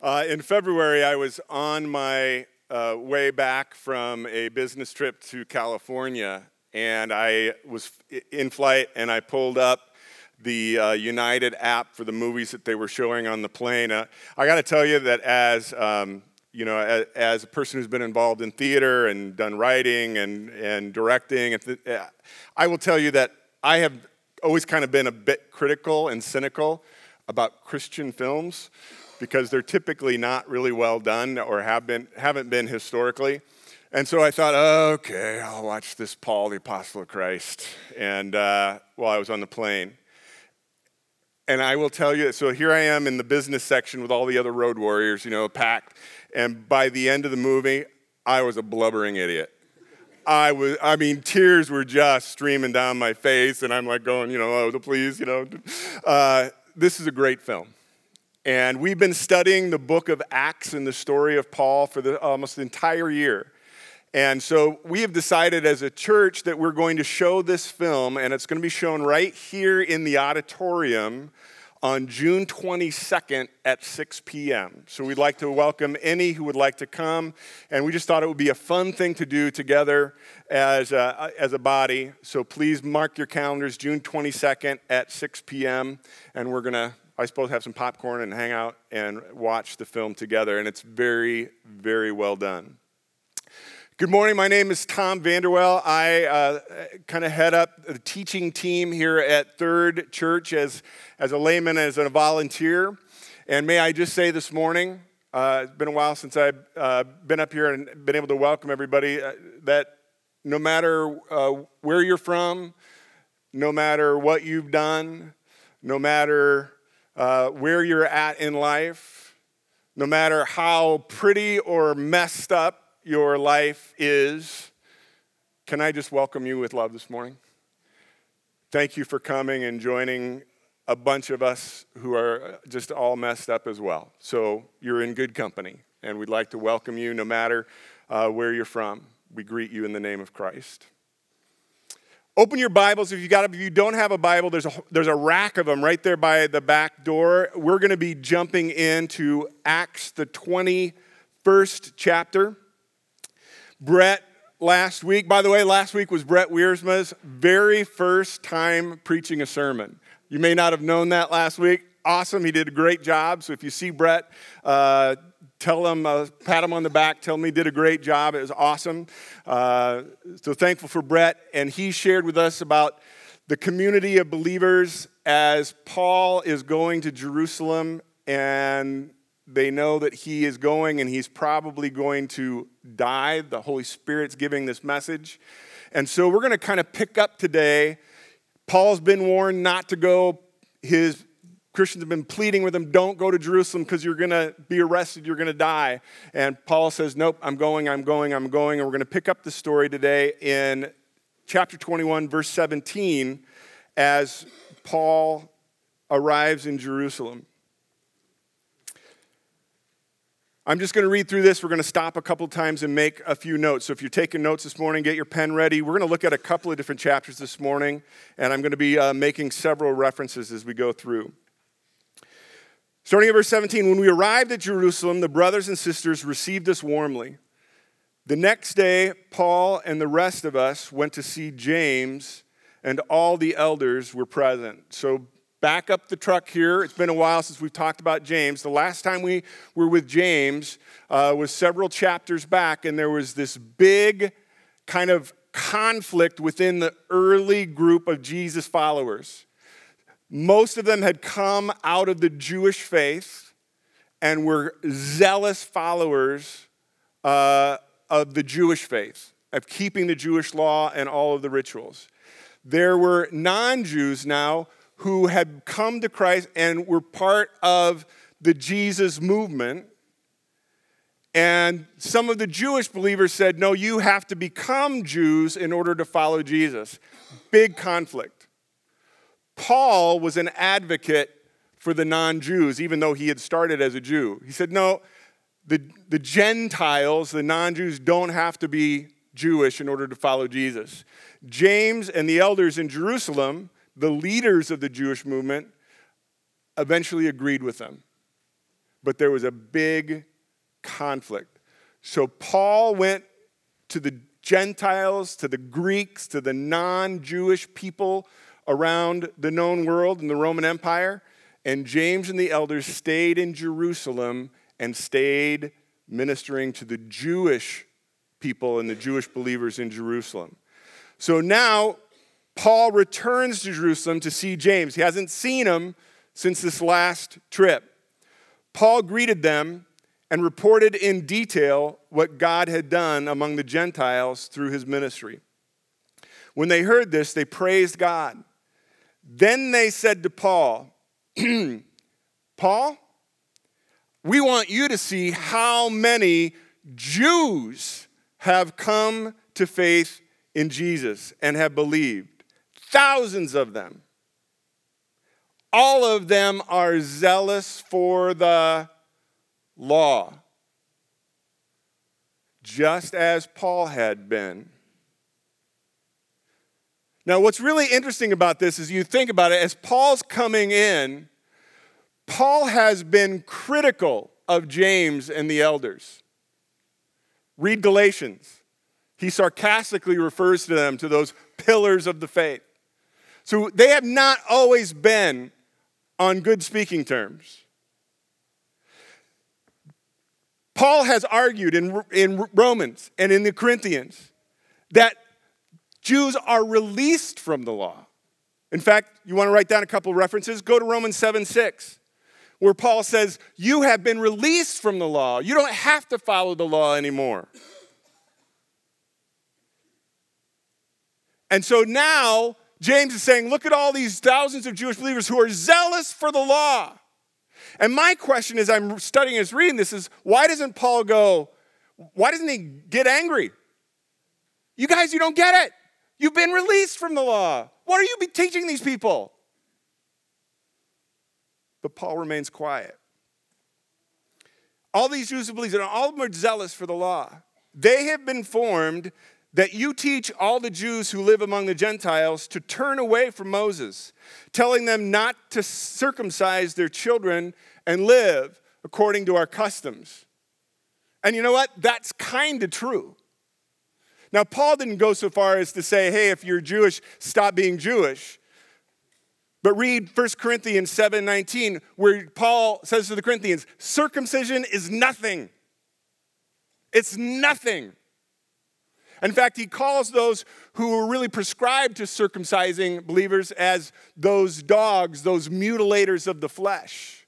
Uh, in February, I was on my uh, way back from a business trip to California, and I was in flight and I pulled up the uh, United app for the movies that they were showing on the plane. Uh, I got to tell you that as um, you know, as, as, a person who's been involved in theater and done writing and, and directing, uh, I will tell you that I have always kind of been a bit critical and cynical about Christian films because they're typically not really well done or have been, haven't been historically. And so I thought, okay, I'll watch this Paul, the Apostle of Christ, and uh, while I was on the plane. And I will tell you, so here I am in the business section with all the other road warriors, you know, packed. And by the end of the movie, I was a blubbering idiot. I was, I mean, tears were just streaming down my face, and I'm like going, you know, oh, please, you know. Uh, this is a great film. And we've been studying the book of Acts and the story of Paul for the, almost the entire year. And so we have decided as a church that we're going to show this film, and it's going to be shown right here in the auditorium on June 22nd at 6 p.m. So we'd like to welcome any who would like to come, and we just thought it would be a fun thing to do together as a, as a body. So please mark your calendars, June 22nd at 6 p.m., and we're going to I suppose, have some popcorn and hang out and watch the film together. And it's very, very well done. Good morning. My name is Tom Vanderwell. I uh, kind of head up the teaching team here at Third Church as, as a layman, as a volunteer. And may I just say this morning, uh, it's been a while since I've uh, been up here and been able to welcome everybody, uh, that no matter uh, where you're from, no matter what you've done, no matter uh, where you're at in life, no matter how pretty or messed up your life is, can I just welcome you with love this morning? Thank you for coming and joining a bunch of us who are just all messed up as well. So you're in good company, and we'd like to welcome you no matter uh, where you're from. We greet you in the name of Christ. Open your Bibles if you got if you don't have a Bible, there's a there's a rack of them right there by the back door. We're going to be jumping into Acts the 21st chapter. Brett last week, by the way, last week was Brett Wiersma's very first time preaching a sermon. You may not have known that last week. Awesome, he did a great job. So if you see Brett, uh, tell them, uh, pat him on the back, tell him he did a great job. It was awesome. Uh, so thankful for Brett. And he shared with us about the community of believers as Paul is going to Jerusalem and they know that he is going and he's probably going to die. The Holy Spirit's giving this message. And so we're going to kind of pick up today. Paul's been warned not to go. His Christians have been pleading with him, don't go to Jerusalem because you're going to be arrested, you're going to die. And Paul says, nope, I'm going, I'm going, I'm going. And we're going to pick up the story today in chapter 21, verse 17, as Paul arrives in Jerusalem. I'm just going to read through this. We're going to stop a couple times and make a few notes. So if you're taking notes this morning, get your pen ready. We're going to look at a couple of different chapters this morning, and I'm going to be uh, making several references as we go through. Starting at verse 17, when we arrived at Jerusalem, the brothers and sisters received us warmly. The next day, Paul and the rest of us went to see James, and all the elders were present. So, back up the truck here. It's been a while since we've talked about James. The last time we were with James uh, was several chapters back, and there was this big kind of conflict within the early group of Jesus followers. Most of them had come out of the Jewish faith and were zealous followers uh, of the Jewish faith, of keeping the Jewish law and all of the rituals. There were non Jews now who had come to Christ and were part of the Jesus movement. And some of the Jewish believers said, no, you have to become Jews in order to follow Jesus. Big conflict. Paul was an advocate for the non Jews, even though he had started as a Jew. He said, no, the, the Gentiles, the non Jews, don't have to be Jewish in order to follow Jesus. James and the elders in Jerusalem, the leaders of the Jewish movement, eventually agreed with them. but there was a big conflict. So Paul went to the Gentiles, to the Greeks, to the non Jewish people around the known world in the Roman Empire, and James and the elders stayed in Jerusalem and stayed ministering to the Jewish people and the Jewish believers in Jerusalem. So now Paul returns to Jerusalem to see James. He hasn't seen him since this last trip. Paul greeted them and reported in detail what God had done among the Gentiles through his ministry. When they heard this, they praised God. Then they said to Paul, Paul, we want you to see how many Jews have come to faith in Jesus and have believed. Thousands of them. All of them are zealous for the law, just as Paul had been. Now, what's really interesting about this is you think about it, as Paul's coming in, Paul has been critical of James and the elders. Read Galatians. He sarcastically refers to them, to those pillars of the faith. So they have not always been on good speaking terms. Paul has argued in, in Romans and in the Corinthians that Jews are released from the law. In fact, you want to write down a couple references? Go to Romans 7 6, where Paul says, You have been released from the law. You don't have to follow the law anymore. And so now, James is saying, Look at all these thousands of Jewish believers who are zealous for the law. And my question as I'm studying as reading this is why doesn't Paul go, why doesn't he get angry? You guys, you don't get it. You've been released from the law. What are you teaching these people? But Paul remains quiet. All these Jews who believe, and all of them are zealous for the law. They have been formed that you teach all the Jews who live among the Gentiles to turn away from Moses, telling them not to circumcise their children and live according to our customs. And you know what? That's kind of true. Now, Paul didn't go so far as to say, hey, if you're Jewish, stop being Jewish. But read 1 Corinthians 7 19, where Paul says to the Corinthians, circumcision is nothing. It's nothing. In fact, he calls those who were really prescribed to circumcising believers as those dogs, those mutilators of the flesh.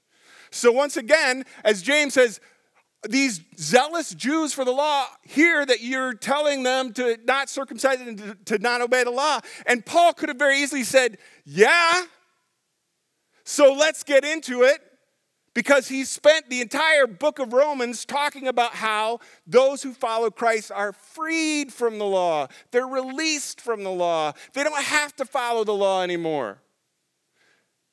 So, once again, as James says, these zealous Jews for the law hear that you're telling them to not circumcise and to, not obey the law. And Paul could have very easily said, Yeah, so let's get into it because he spent the entire book of Romans talking about how those who follow Christ are freed from the law, they're released from the law, they don't have to follow the law anymore.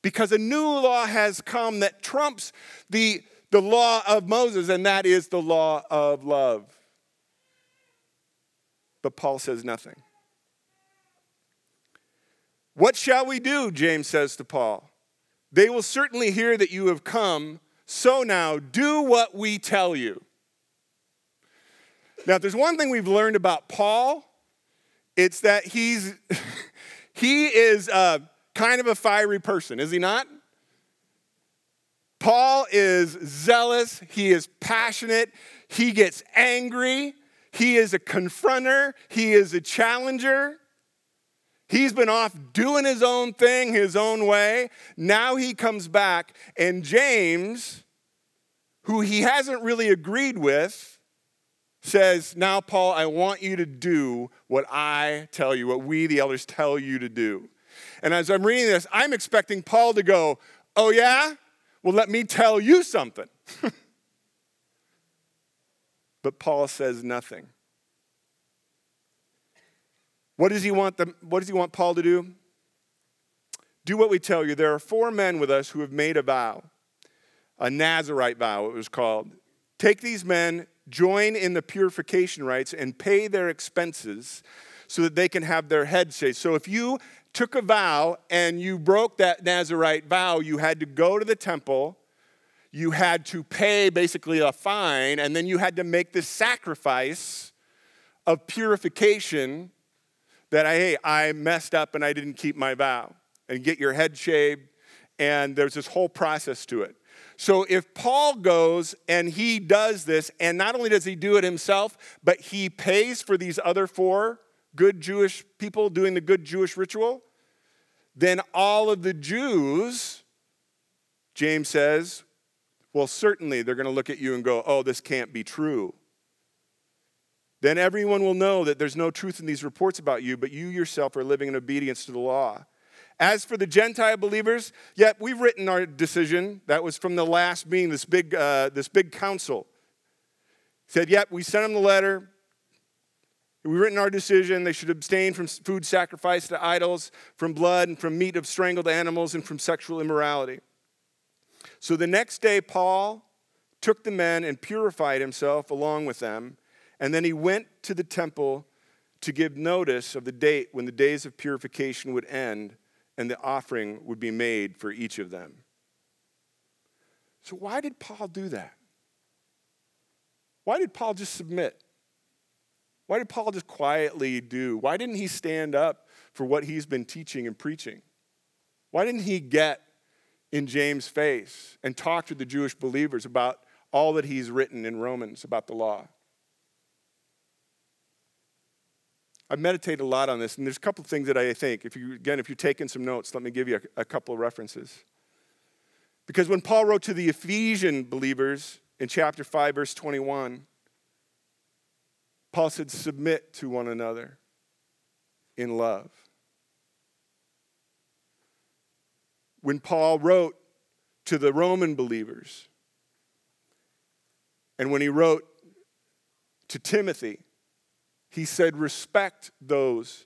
Because a new law has come that trumps the, the law of Moses, and that is the law of love. But Paul says nothing. What shall we do? James says to Paul. They will certainly hear that you have come. So now, do what we tell you. Now, if there's one thing we've learned about Paul, it's that he's he is uh, kind of a fiery person, is he not? Paul is zealous, he is passionate, he gets angry, he is a confronter, he is a challenger. He's been off doing his own thing, his own way. Now he comes back, and James, who he hasn't really agreed with, says, Now, Paul, I want you to do what I tell you, what we, the elders, tell you to do. And as I'm reading this, I'm expecting Paul to go, Oh, yeah? Well, let me tell you something. but Paul says nothing. What does he want them, what does he want Paul to do? Do what we tell you. There are four men with us who have made a vow, a Nazarite vow, it was called. Take these men, join in the purification rites, and pay their expenses so that they can have their heads shaved. So if you took a vow and you broke that Nazarite vow, you had to go to the temple, you had to pay basically a fine, and then you had to make this sacrifice of purification that I, hey, I messed up and I didn't keep my vow, and get your head shaved, and there's this whole process to it. So if Paul goes and he does this, and not only does he do it himself, but he pays for these other four good Jewish people doing the good Jewish ritual, then all of the Jews, James says, well, certainly they're going to look at you and go, oh, this can't be true. Then everyone will know that there's no truth in these reports about you, but you yourself are living in obedience to the law. As for the Gentile believers, yet we've written our decision. That was from the last meeting, this big, uh, this big council. Said, yep, we sent them the letter. We've written our decision. They should abstain from food sacrificed to idols, from blood, and from meat of strangled animals, and from sexual immorality. So the next day, Paul took the men and purified himself along with them, and then he went to the temple to give notice of the date when the days of purification would end and the offering would be made for each of them. So, why did Paul do that? Why did Paul just submit? Why did Paul just quietly do? Why didn't he stand up for what he's been teaching and preaching? Why didn't he get in James' face and talk to the Jewish believers about all that he's written in Romans about the law. I meditate a lot on this, and there's a couple of things that I think, if you, again, if you're taking some notes, let me give you a, a couple of references. Because when Paul wrote to the Ephesian believers in chapter 5, verse 21, Paul said, Submit to one another in love. when Paul wrote to the Roman believers and when he wrote to Timothy, he said, Respect those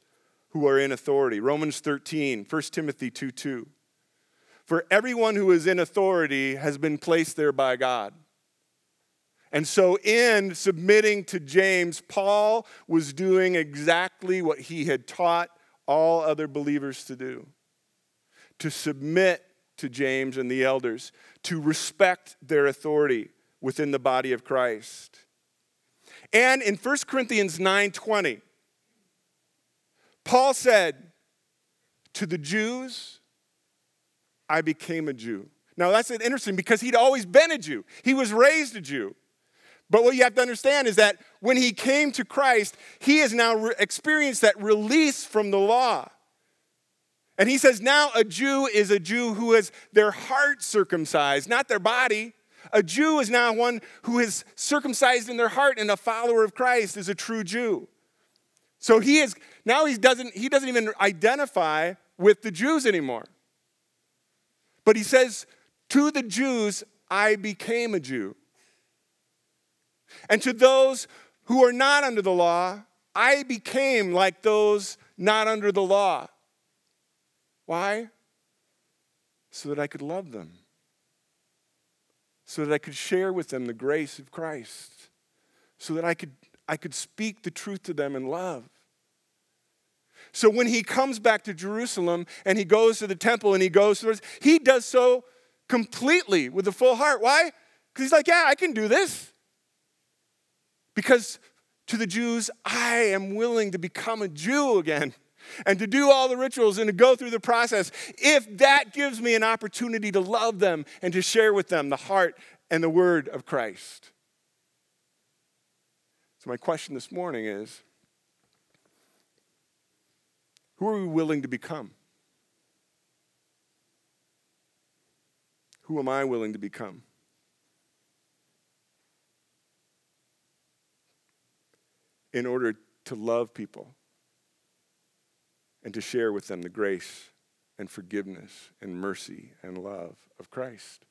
who are in authority. Romans 13, 1 Timothy 2 2. For everyone who is in authority has been placed there by God. And so, in submitting to James, Paul was doing exactly what he had taught all other believers to do to submit to James and the elders, to respect their authority within the body of Christ. And in 1 Corinthians 9:20, Paul said, "To the Jews, I became a Jew." Now that's interesting because he'd always been a Jew. He was raised a Jew. But what you have to understand is that when he came to Christ, he has now re- experienced that release from the law. And he says, now a Jew is a Jew who has their heart circumcised, not their body. A Jew is now one who is circumcised in their heart, and a follower of Christ is a true Jew. So he is now he doesn't he doesn't even identify with the Jews anymore. But he says, To the Jews, I became a Jew. And to those who are not under the law, I became like those not under the law. Why? So that I could love them, so that I could share with them the grace of Christ, so that I could, I could speak the truth to them in love. So when he comes back to Jerusalem and he goes to the temple and he goes to this, he does so completely with a full heart. Why? Because he's like, yeah, I can do this. Because to the Jews, I am willing to become a Jew again and to do all the rituals and to go through the process if that gives me an opportunity to love them and to share with them the heart and the word of Christ. So, my question this morning is who are we willing to become? Who am I willing to become? In order to love people and to share with them the grace and forgiveness and mercy and love of Christ.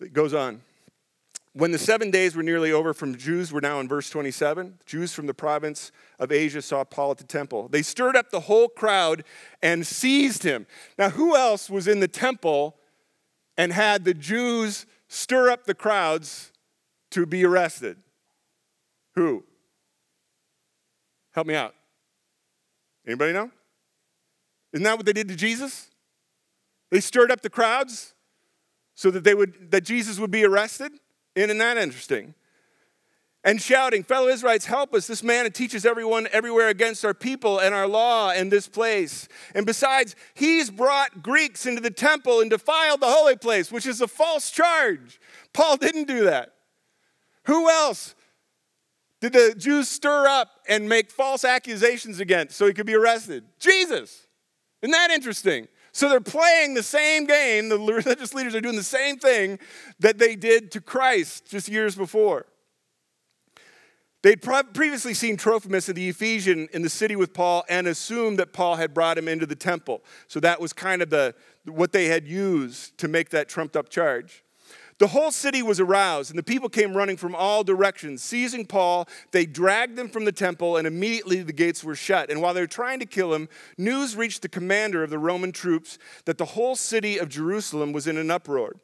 It goes on. When the seven days were nearly over from Jews, we're now in verse 27. Jews from the province of Asia saw Paul at the temple. They stirred up the whole crowd and seized him. Now, who else was in the temple and had the Jews stir up the crowds to be arrested? Who? Help me out. Anybody know? Isn't that what they did to Jesus? They stirred up the crowds so that they would that Jesus would be arrested. Isn't that interesting? And shouting, fellow Israelites, help us. This man teaches everyone everywhere against our people and our law in this place. And besides, he's brought Greeks into the temple and defiled the holy place, which is a false charge. Paul didn't do that. Who else did the Jews stir up and make false accusations against so he could be arrested? Jesus. Isn't that interesting? So they're playing the same game. The religious leaders are doing the same thing that they did to Christ just years before. They'd previously seen Trophimus of the Ephesian in the city with Paul and assumed that Paul had brought him into the temple. So that was kind of the, what they had used to make that trumped up charge. The whole city was aroused, and the people came running from all directions. Seizing Paul, they dragged him from the temple, and immediately the gates were shut. And while they were trying to kill him, news reached the commander of the Roman troops that the whole city of Jerusalem was in an uproar.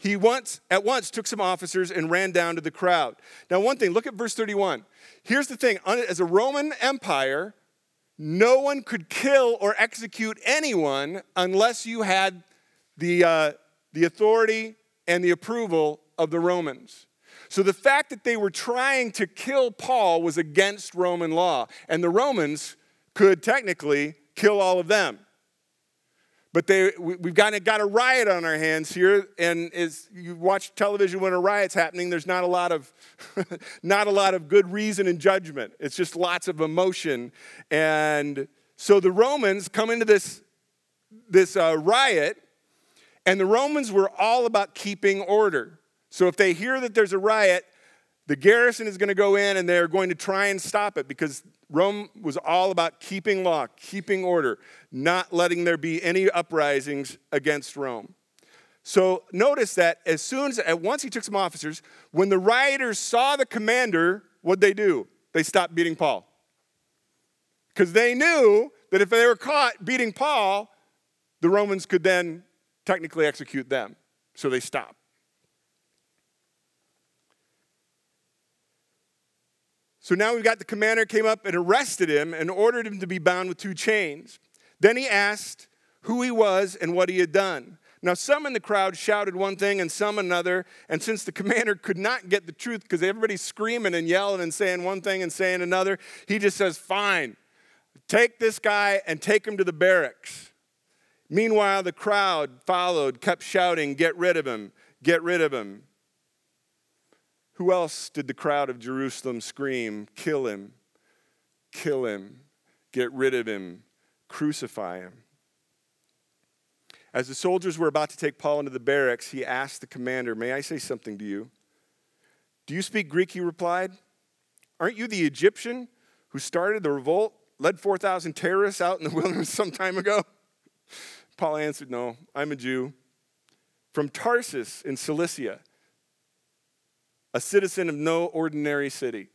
He once, at once took some officers and ran down to the crowd. Now, one thing, look at verse 31. Here's the thing as a Roman Empire, no one could kill or execute anyone unless you had the, uh, the authority and the approval of the Romans. So the fact that they were trying to kill Paul was against Roman law, and the Romans could technically kill all of them. But they, we've kind of got a riot on our hands here, and as you watch television when a riot's happening, there's not a lot of, not a lot of good reason and judgment. It's just lots of emotion, and so the Romans come into this this uh, riot, and the Romans were all about keeping order. So if they hear that there's a riot, the garrison is going to go in and they're going to try and stop it because Rome was all about keeping law, keeping order, not letting there be any uprisings against Rome. So notice that as soon as, at once he took some officers, when the rioters saw the commander, what'd they do? They stopped beating Paul. Because they knew that if they were caught beating Paul, the Romans could then technically execute them. So they stop. So now we've got the commander came up and arrested him and ordered him to be bound with two chains. Then he asked who he was and what he had done. Now, some in the crowd shouted one thing and some another. And since the commander could not get the truth because everybody's screaming and yelling and saying one thing and saying another, he just says, Fine, take this guy and take him to the barracks. Meanwhile, the crowd followed, kept shouting, Get rid of him, get rid of him. Who else did the crowd of Jerusalem scream, Kill him, kill him, get rid of him, crucify him? As the soldiers were about to take Paul into the barracks, he asked the commander, May I say something to you? Do you speak Greek? He replied. Aren't you the Egyptian who started the revolt, led 4,000 terrorists out in the wilderness some time ago? Paul answered, No, I'm a Jew from Tarsus in Cilicia, a citizen of no ordinary city.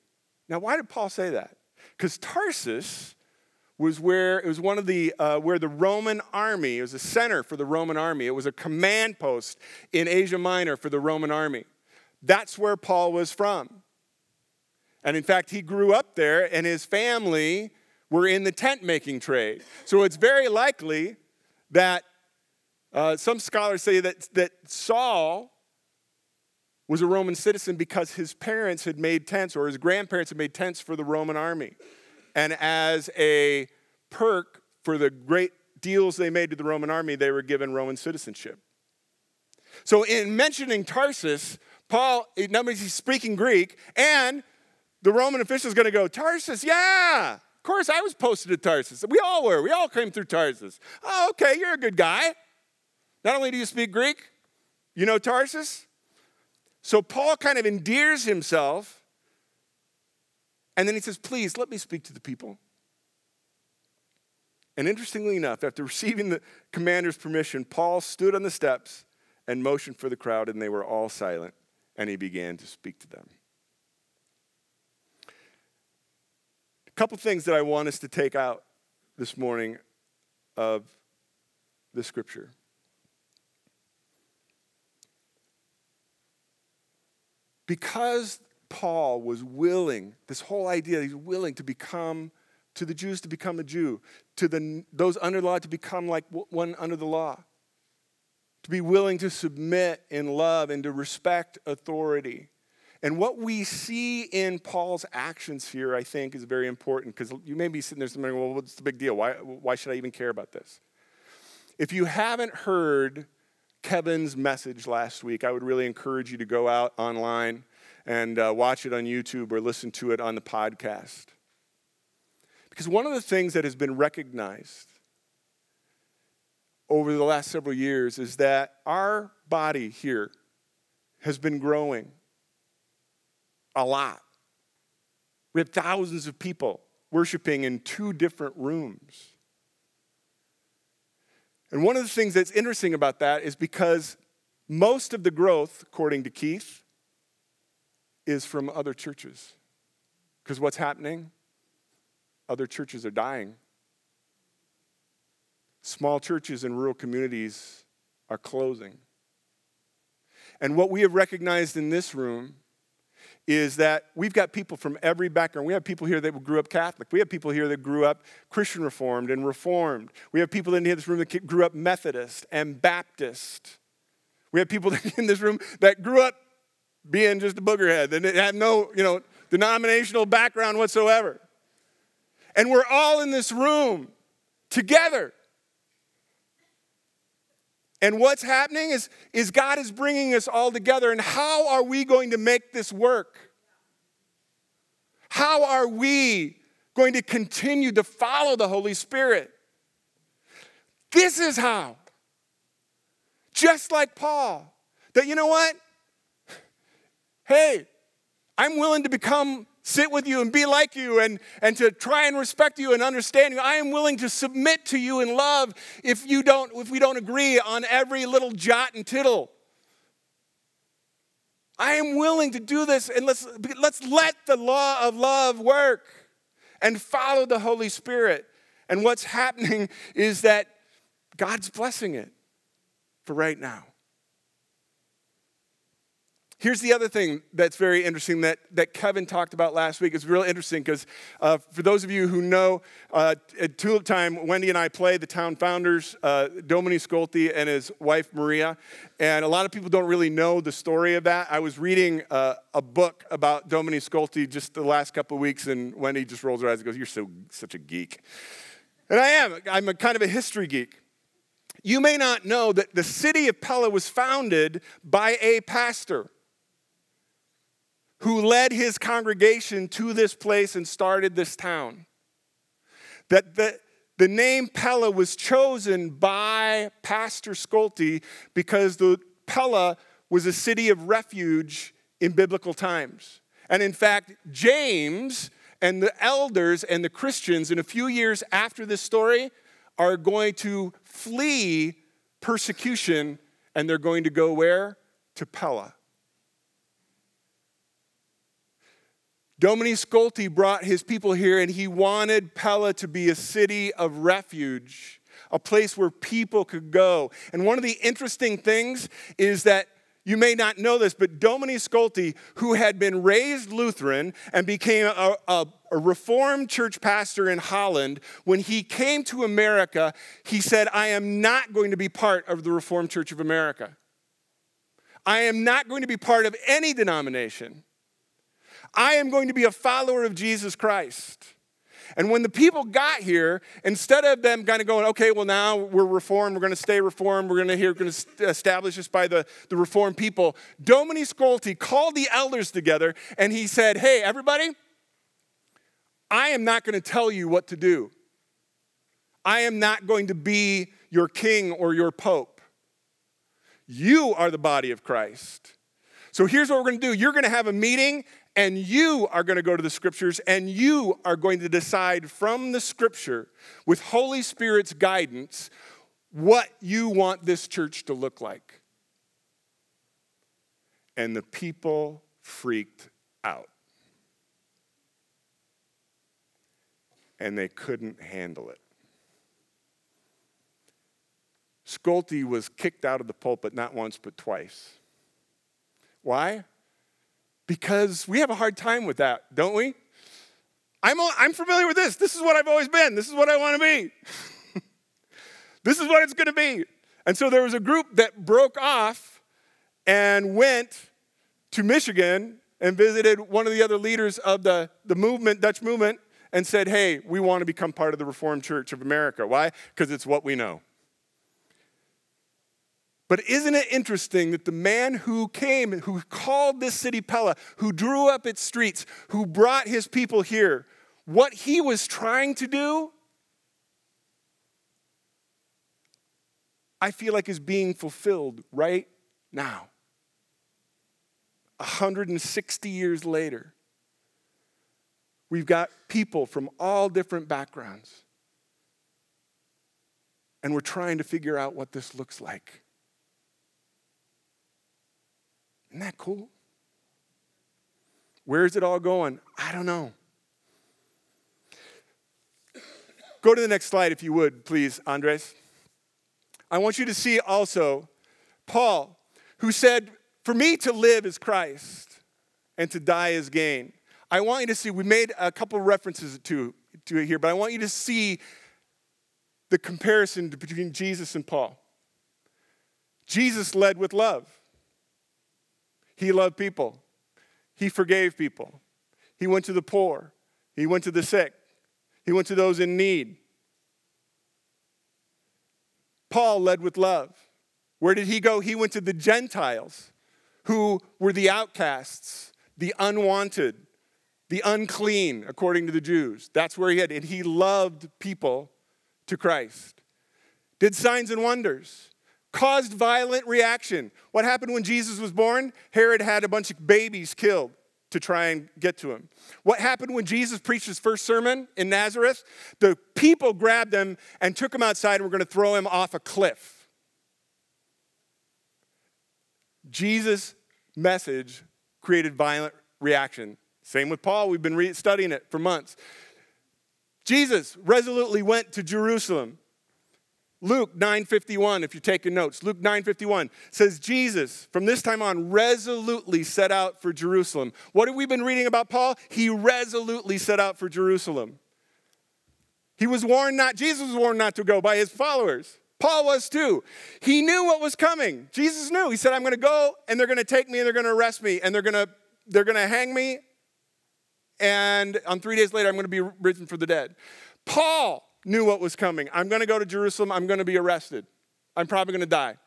Now, why did Paul say that? Because Tarsus was where it was one of the uh, where the Roman army it was a center for the Roman army. It was a command post in Asia Minor for the Roman army. That's where Paul was from. And in fact, he grew up there, and his family were in the tent making trade. So it's very likely that uh, some scholars say that, that Saul was a Roman citizen because his parents had made tents or his grandparents had made tents for the Roman army. And as a perk for the great deals they made to the Roman army, they were given Roman citizenship. So, in mentioning Tarsus, Paul, he's speaking Greek, and the Roman official is going to go, Tarsus, yeah, of course, I was posted to Tarsus. We all were. We all came through Tarsus. Oh, okay, you're a good guy. Not only do you speak Greek, you know Tarsus. So Paul kind of endears himself, and then he says, Please let me speak to the people. And interestingly enough, after receiving the commander's permission, Paul stood on the steps and motioned for the crowd, and they were all silent, and he began to speak to them. A couple things that I want us to take out this morning of the scripture. Because Paul was willing, this whole idea, he's willing to become to the Jews to become a Jew, to the, those under law to become like one under the law, to be willing to submit in love and to respect authority. And what we see in Paul's actions here, I think, is very important because you may be sitting there saying, well, what's the big deal? Why, why should I even care about this? If you haven't heard Kevin's message last week, I would really encourage you to go out online and uh, watch it on YouTube or listen to it on the podcast. Because one of the things that has been recognized over the last several years is that our body here has been growing a lot. We have thousands of people worshiping in two different rooms. And one of the things that's interesting about that is because most of the growth, according to Keith, is from other churches. Because what's happening? Other churches are dying. Small churches in rural communities are closing. And what we have recognized in this room is that we've got people from every background. We have people here that grew up Catholic. We have people here that grew up Christian Reformed and Reformed. We have people in this room that grew up Methodist and Baptist. We have people in this room that grew up being just a boogerhead and had no, you know, denominational background whatsoever. And we're all in this room together. And what's happening is, is God is bringing us all together. And how are we going to make this work? How are we going to continue to follow the Holy Spirit? This is how. Just like Paul, that you know what? Hey, I'm willing to become sit with you and be like you and, and to try and respect you and understand you. I am willing to submit to you in love if you don't if we don't agree on every little jot and tittle. I am willing to do this and let's let's let the law of love work and follow the Holy Spirit. And what's happening is that God's blessing it for right now. Here's the other thing that's very interesting that, that Kevin talked about last week. It's real interesting because uh, for those of you who know, uh, at Tulip Time, Wendy and I play the town founders, uh, Dominie Scholte and his wife Maria. And a lot of people don't really know the story of that. I was reading uh, a book about Dominie Scholte just the last couple of weeks, and Wendy just rolls her eyes and goes, You're so, such a geek. And I am. I'm a kind of a history geek. You may not know that the city of Pella was founded by a pastor who led his congregation to this place and started this town. That the, the name Pella was chosen by Pastor Scholte because the Pella was a city of refuge in biblical times. And in fact, James and the elders and the Christians, in a few years after this story, are going to flee persecution and they're going to go where? To Pella. Dominie Scholte brought his people here, and he wanted Pella to be a city of refuge, a place where people could go. And one of the interesting things is that you may not know this, but Dominie Scholte, who had been raised Lutheran and became a, a, a, Reformed church pastor in Holland, when he came to America, he said, I am not going to be part of the Reformed Church of America. I am not going to be part of any denomination. I am going to be a follower of Jesus Christ. And when the people got here, instead of them kind of going, okay, well, now we're reformed, we're going to stay reformed, we're going to here, going to establish this by the, the reformed people, Dominie Scholte called the elders together and he said, hey, everybody, I am not going to tell you what to do. I am not going to be your king or your pope. You are the body of Christ. So here's what we're going to do. You're going to have a meeting and you are going to go to the scriptures and you are going to decide from the scripture with Holy Spirit's guidance what you want this church to look like. And the people freaked out. And they couldn't handle it. Scholte was kicked out of the pulpit not once but twice. Why? Because we have a hard time with that, don't we? I'm, I'm familiar with this. This is what I've always been. This is what I want to be. this is what it's going to be. And so there was a group that broke off and went to Michigan and visited one of the other leaders of the, the movement, Dutch movement, and said, Hey, we want to become part of the Reformed Church of America. Why? Because it's what we know. But isn't it interesting that the man who came, who called this city Pella, who drew up its streets, who brought his people here, what he was trying to do, I feel like is being fulfilled right now. 160 years later, we've got people from all different backgrounds. And we're trying to figure out what this looks like. Isn't that cool? Where's it all going? I don't know. Go to the next slide, if you would, please, Andres. I want you to see also Paul, who said, For me to live is Christ, and to die is gain. I want you to see, we made a couple references to, to it here, but I want you to see the comparison between Jesus and Paul. Jesus led with love. He loved people. He forgave people. He went to the poor. He went to the sick. He went to those in need. Paul led with love. Where did he go? He went to the Gentiles, who were the outcasts, the unwanted, the unclean, according to the Jews. That's where he had, and he loved people to Christ. Did signs and wonders caused violent reaction. What happened when Jesus was born? Herod had a bunch of babies killed to try and get to him. What happened when Jesus preached his first sermon in Nazareth? The people grabbed him and took him outside and were going to throw him off a cliff. Jesus' message created violent reaction. Same with Paul, we've been re- studying it for months. Jesus resolutely went to Jerusalem Luke 9:51 if you're taking notes. Luke 9:51 says Jesus from this time on resolutely set out for Jerusalem. What have we been reading about Paul? He resolutely set out for Jerusalem. He was warned not Jesus was warned not to go by his followers. Paul was too. He knew what was coming. Jesus knew. He said I'm going to go and they're going to take me and they're going to arrest me and they're going to they're going to hang me and on 3 days later I'm going to be risen for the dead. Paul knew what was coming. I'm going to go to Jerusalem. I'm going to be arrested. I'm probably going to die.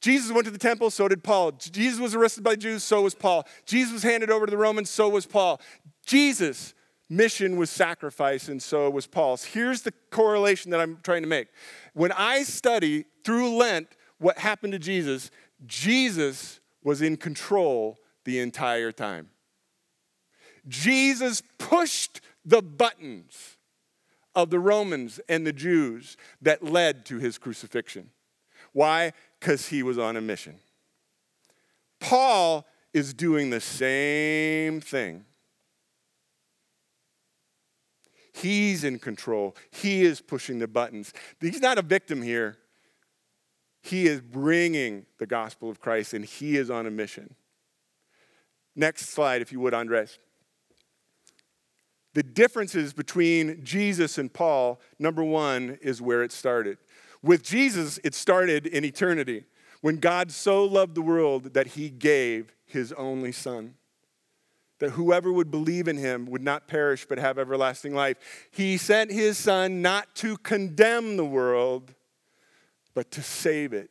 Jesus went to the temple, so did Paul. Jesus was arrested by Jews, so was Paul. Jesus was handed over to the Romans, so was Paul. Jesus' mission was sacrifice, and so was Paul's. Here's the correlation that I'm trying to make. When I study through Lent what happened to Jesus, Jesus was in control the entire time. Jesus pushed the buttons of the Romans and the Jews that led to his crucifixion. Why? Because he was on a mission. Paul is doing the same thing. He's in control. He is pushing the buttons. He's not a victim here. He is bringing the gospel of Christ and he is on a mission. Next slide, if you would, Andres. The differences between Jesus and Paul, number one, is where it started. With Jesus, it started in eternity when God so loved the world that he gave his only Son. That whoever would believe in him would not perish but have everlasting life. He sent his Son not to condemn the world, but to save it.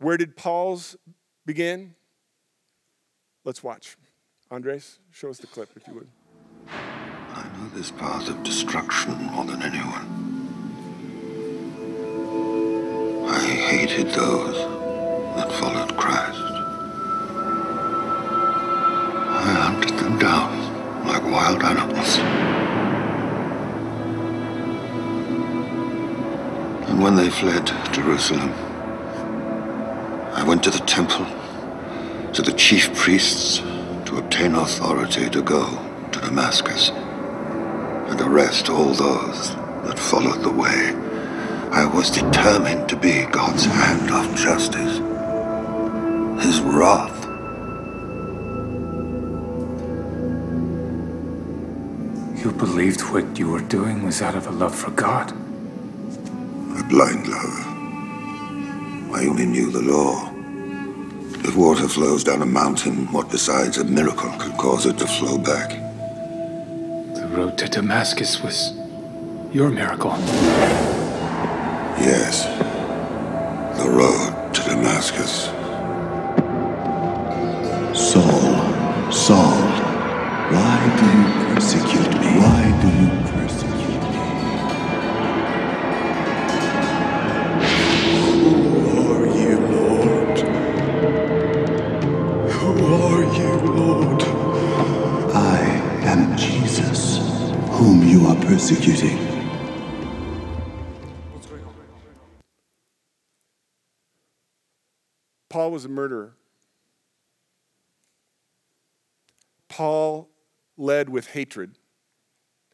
Where did Paul's begin? Let's watch. Andres, show us the clip if you would. I know this path of destruction more than anyone. I hated those that followed Christ. I hunted them down like wild animals. And when they fled Jerusalem, I went to the temple, to the chief priests, to obtain authority to go to Damascus and arrest all those that followed the way. I was determined to be God's hand of justice, His wrath. You believed what you were doing was out of a love for God. A blind love. I only knew the law. If water flows down a mountain, what besides a miracle could cause it to flow back? The road to Damascus was your miracle. Yes. The road to Damascus. Persecuting. Paul was a murderer. Paul led with hatred.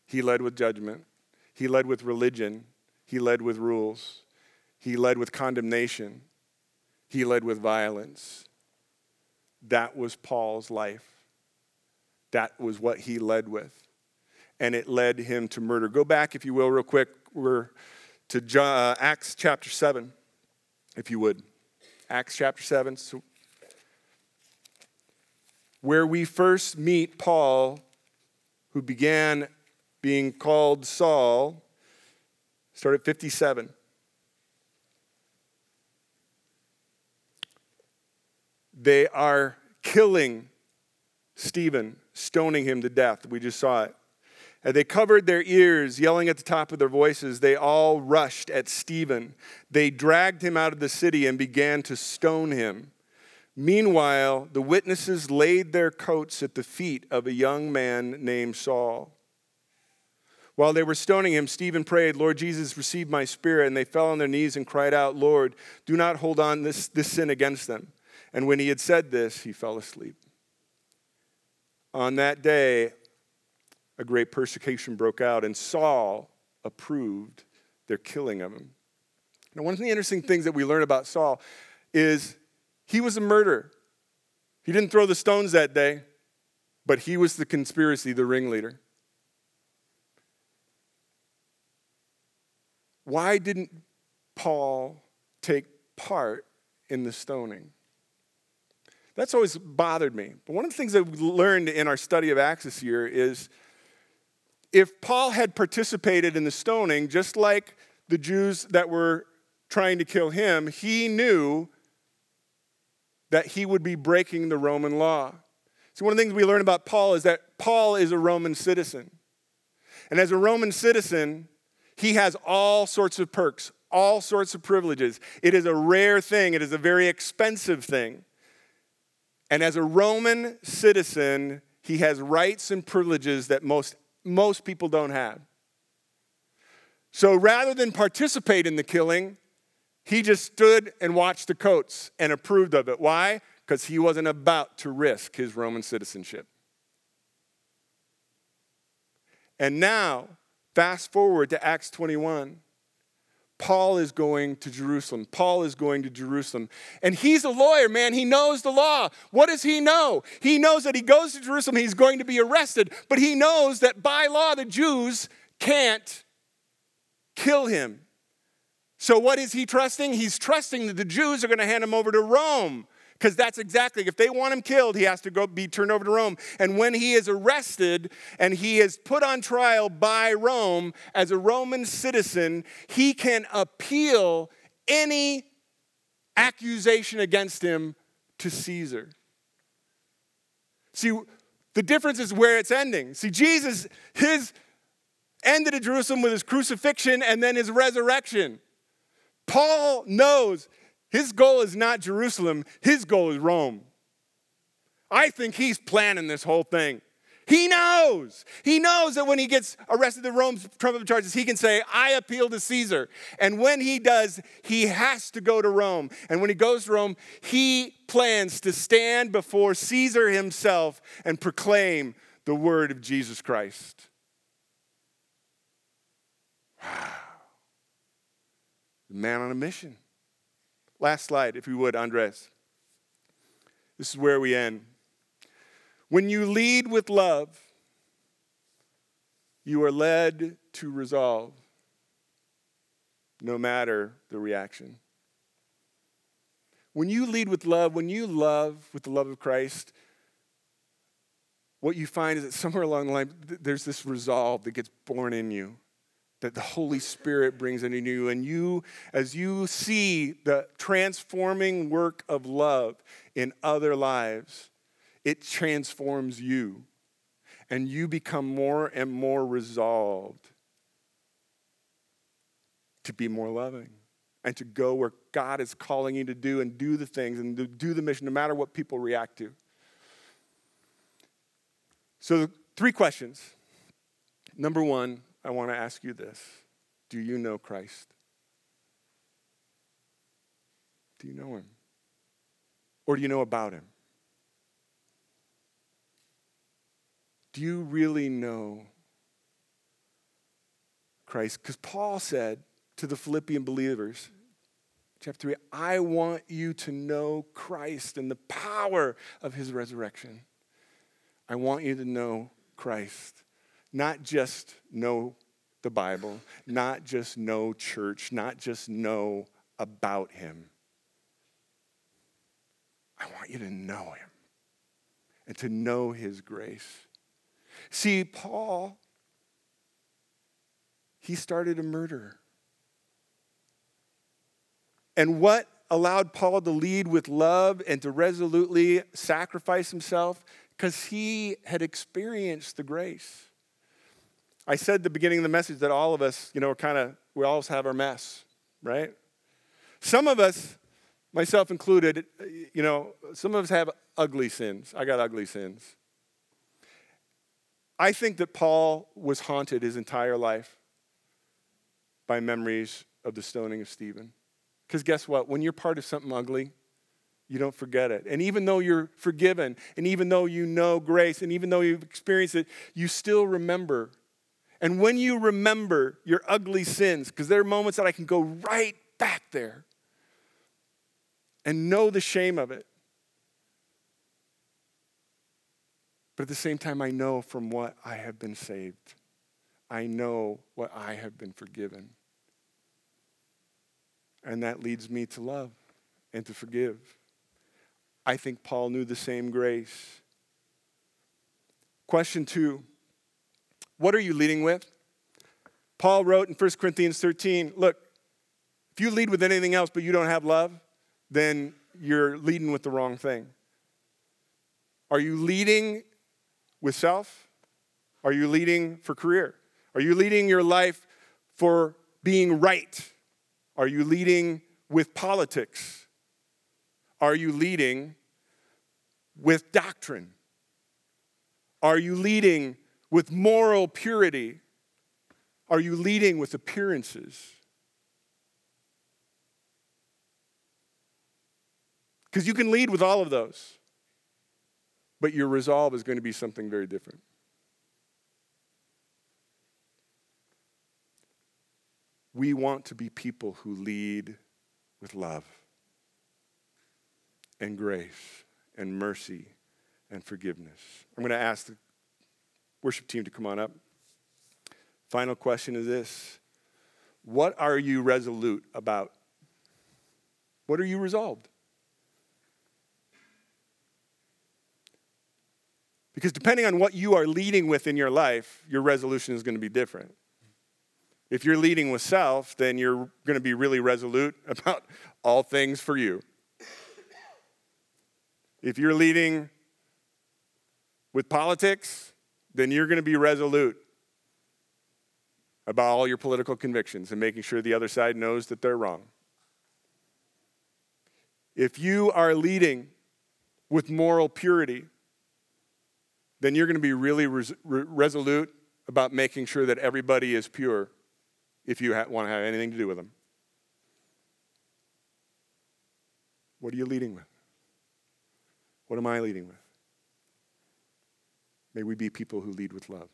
He led with judgment. He led with religion. He led with rules. He led with condemnation. He led with violence. That was Paul's life. That was what he led with. And it led him to murder. Go back, if you will, real quick. We're to uh, Acts chapter 7, if you would. Acts chapter 7. So where we first meet Paul, who began being called Saul, start at 57. They are killing Stephen, stoning him to death. We just saw it. They covered their ears, yelling at the top of their voices. They all rushed at Stephen. They dragged him out of the city and began to stone him. Meanwhile, the witnesses laid their coats at the feet of a young man named Saul. While they were stoning him, Stephen prayed, Lord Jesus, receive my spirit. And they fell on their knees and cried out, Lord, do not hold on this, this sin against them. And when he had said this, he fell asleep. On that day, a great persecution broke out, and Saul approved their killing of him. Now, one of the interesting things that we learn about Saul is he was a murderer. He didn't throw the stones that day, but he was the conspiracy, the ringleader. Why didn't Paul take part in the stoning? That's always bothered me. But one of the things that we learned in our study of Acts this year is if Paul had participated in the stoning, just like the Jews that were trying to kill him, he knew that he would be breaking the Roman law. So, one of the things we learn about Paul is that Paul is a Roman citizen. And as a Roman citizen, he has all sorts of perks, all sorts of privileges. It is a rare thing, it is a very expensive thing. And as a Roman citizen, he has rights and privileges that most, most people don't have. So rather than participate in the killing, he just stood and watched the coats and approved of it. Why? Because he wasn't about to risk his Roman citizenship. And now, fast forward to Acts 21. Paul is going to Jerusalem. Paul is going to Jerusalem. And he's a lawyer, man. He knows the law. What does he know? He knows that he goes to Jerusalem, he's going to be arrested, but he knows that by law, the Jews can't kill him. So, what is he trusting? He's trusting that the Jews are going to hand him over to Rome. Because that's exactly, if they want him killed, he has to go be turned over to Rome. And when he is arrested and he is put on trial by Rome as a Roman citizen, he can appeal any accusation against him to Caesar. See, the difference is where it's ending. See, Jesus, his ended at Jerusalem with his crucifixion and then his resurrection. Paul knows his goal is not Jerusalem, his goal is Rome. I think he's planning this whole thing. He knows. He knows that when he gets arrested in Rome's trumpet charges, he can say, I appeal to Caesar. And when he does, he has to go to Rome. And when he goes to Rome, he plans to stand before Caesar himself and proclaim the word of Jesus Christ. Wow. The man on a mission. Last slide, if you would, Andres. This is where we end. When you lead with love, You are led to resolve no matter the reaction. When you lead with love, when you love with the love of Christ, what you find is that somewhere along the line, there's this resolve that gets born in you, that the Holy Spirit brings into you. And you, as you see the transforming work of love in other lives, it transforms you. And you become more and more resolved to be more loving and to go where God is calling you to do and do the things and do the mission no matter what people react to. So, three questions. Number one, I want to ask you this Do you know Christ? Do you know him? Or do you know about him? Do you really know Christ? Because Paul said, to the Philippian believers. Chapter 3 I want you to know Christ and the power of his resurrection. I want you to know Christ, not just know the Bible, not just know church, not just know about him. I want you to know him and to know his grace. See, Paul, he started a murder. And what allowed Paul to lead with love and to resolutely sacrifice himself? Because he had experienced the grace. I said at the beginning of the message that all of us, you know, kind of, we always have our mess, right? Some of us, myself included, you know, some of us have ugly sins. I got ugly sins. I think that Paul was haunted his entire life by memories of the stoning of Stephen. Because guess what? When you're part of something ugly, you don't forget it. And even though you're forgiven, and even though you know grace, and even though you've experienced it, you still remember. And when you remember your ugly sins, because there are moments that I can go right back there and know the shame of it. But at the same time, I know from what I have been saved. I know what I have been forgiven. And that leads me to love and to forgive. I think Paul knew the same grace. Question two What are you leading with? Paul wrote in 1 Corinthians 13 Look, if you lead with anything else but you don't have love, then you're leading with the wrong thing. Are you leading with self? Are you leading for career? Are you leading your life for being right? Are you leading with politics? Are you leading with doctrine? Are you leading with moral purity? Are you leading with appearances? Because you can lead with all of those, but your resolve is going to be something very different. We want to be people who lead with love and grace and mercy and forgiveness. I'm going to ask the worship team to come on up. Final question is this What are you resolute about? What are you resolved? Because depending on what you are leading with in your life, your resolution is going to be different. If you're leading with self, then you're going to be really resolute about all things for you. If you're leading with politics, then you're going to be resolute about all your political convictions and making sure the other side knows that they're wrong. If you are leading with moral purity, then you're going to be really res- resolute about making sure that everybody is pure if you ha- want to have anything to do with them. What are you leading with? What am I leading with? May we be people who lead with love.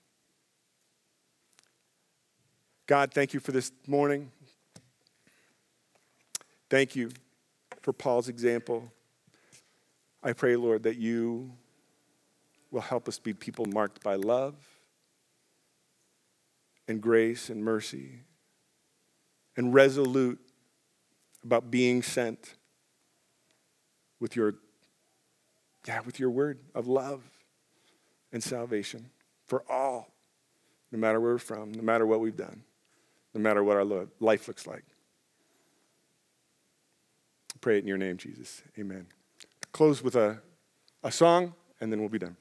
God, thank you for this morning. Thank you for Paul's example. I pray, Lord, that you will help us be people marked by love and grace and mercy and resolute about being sent with your yeah with your word of love and salvation for all no matter where we're from no matter what we've done no matter what our life looks like. Pray it in your name jesus. Amen. Close with a, a song and then we'll be done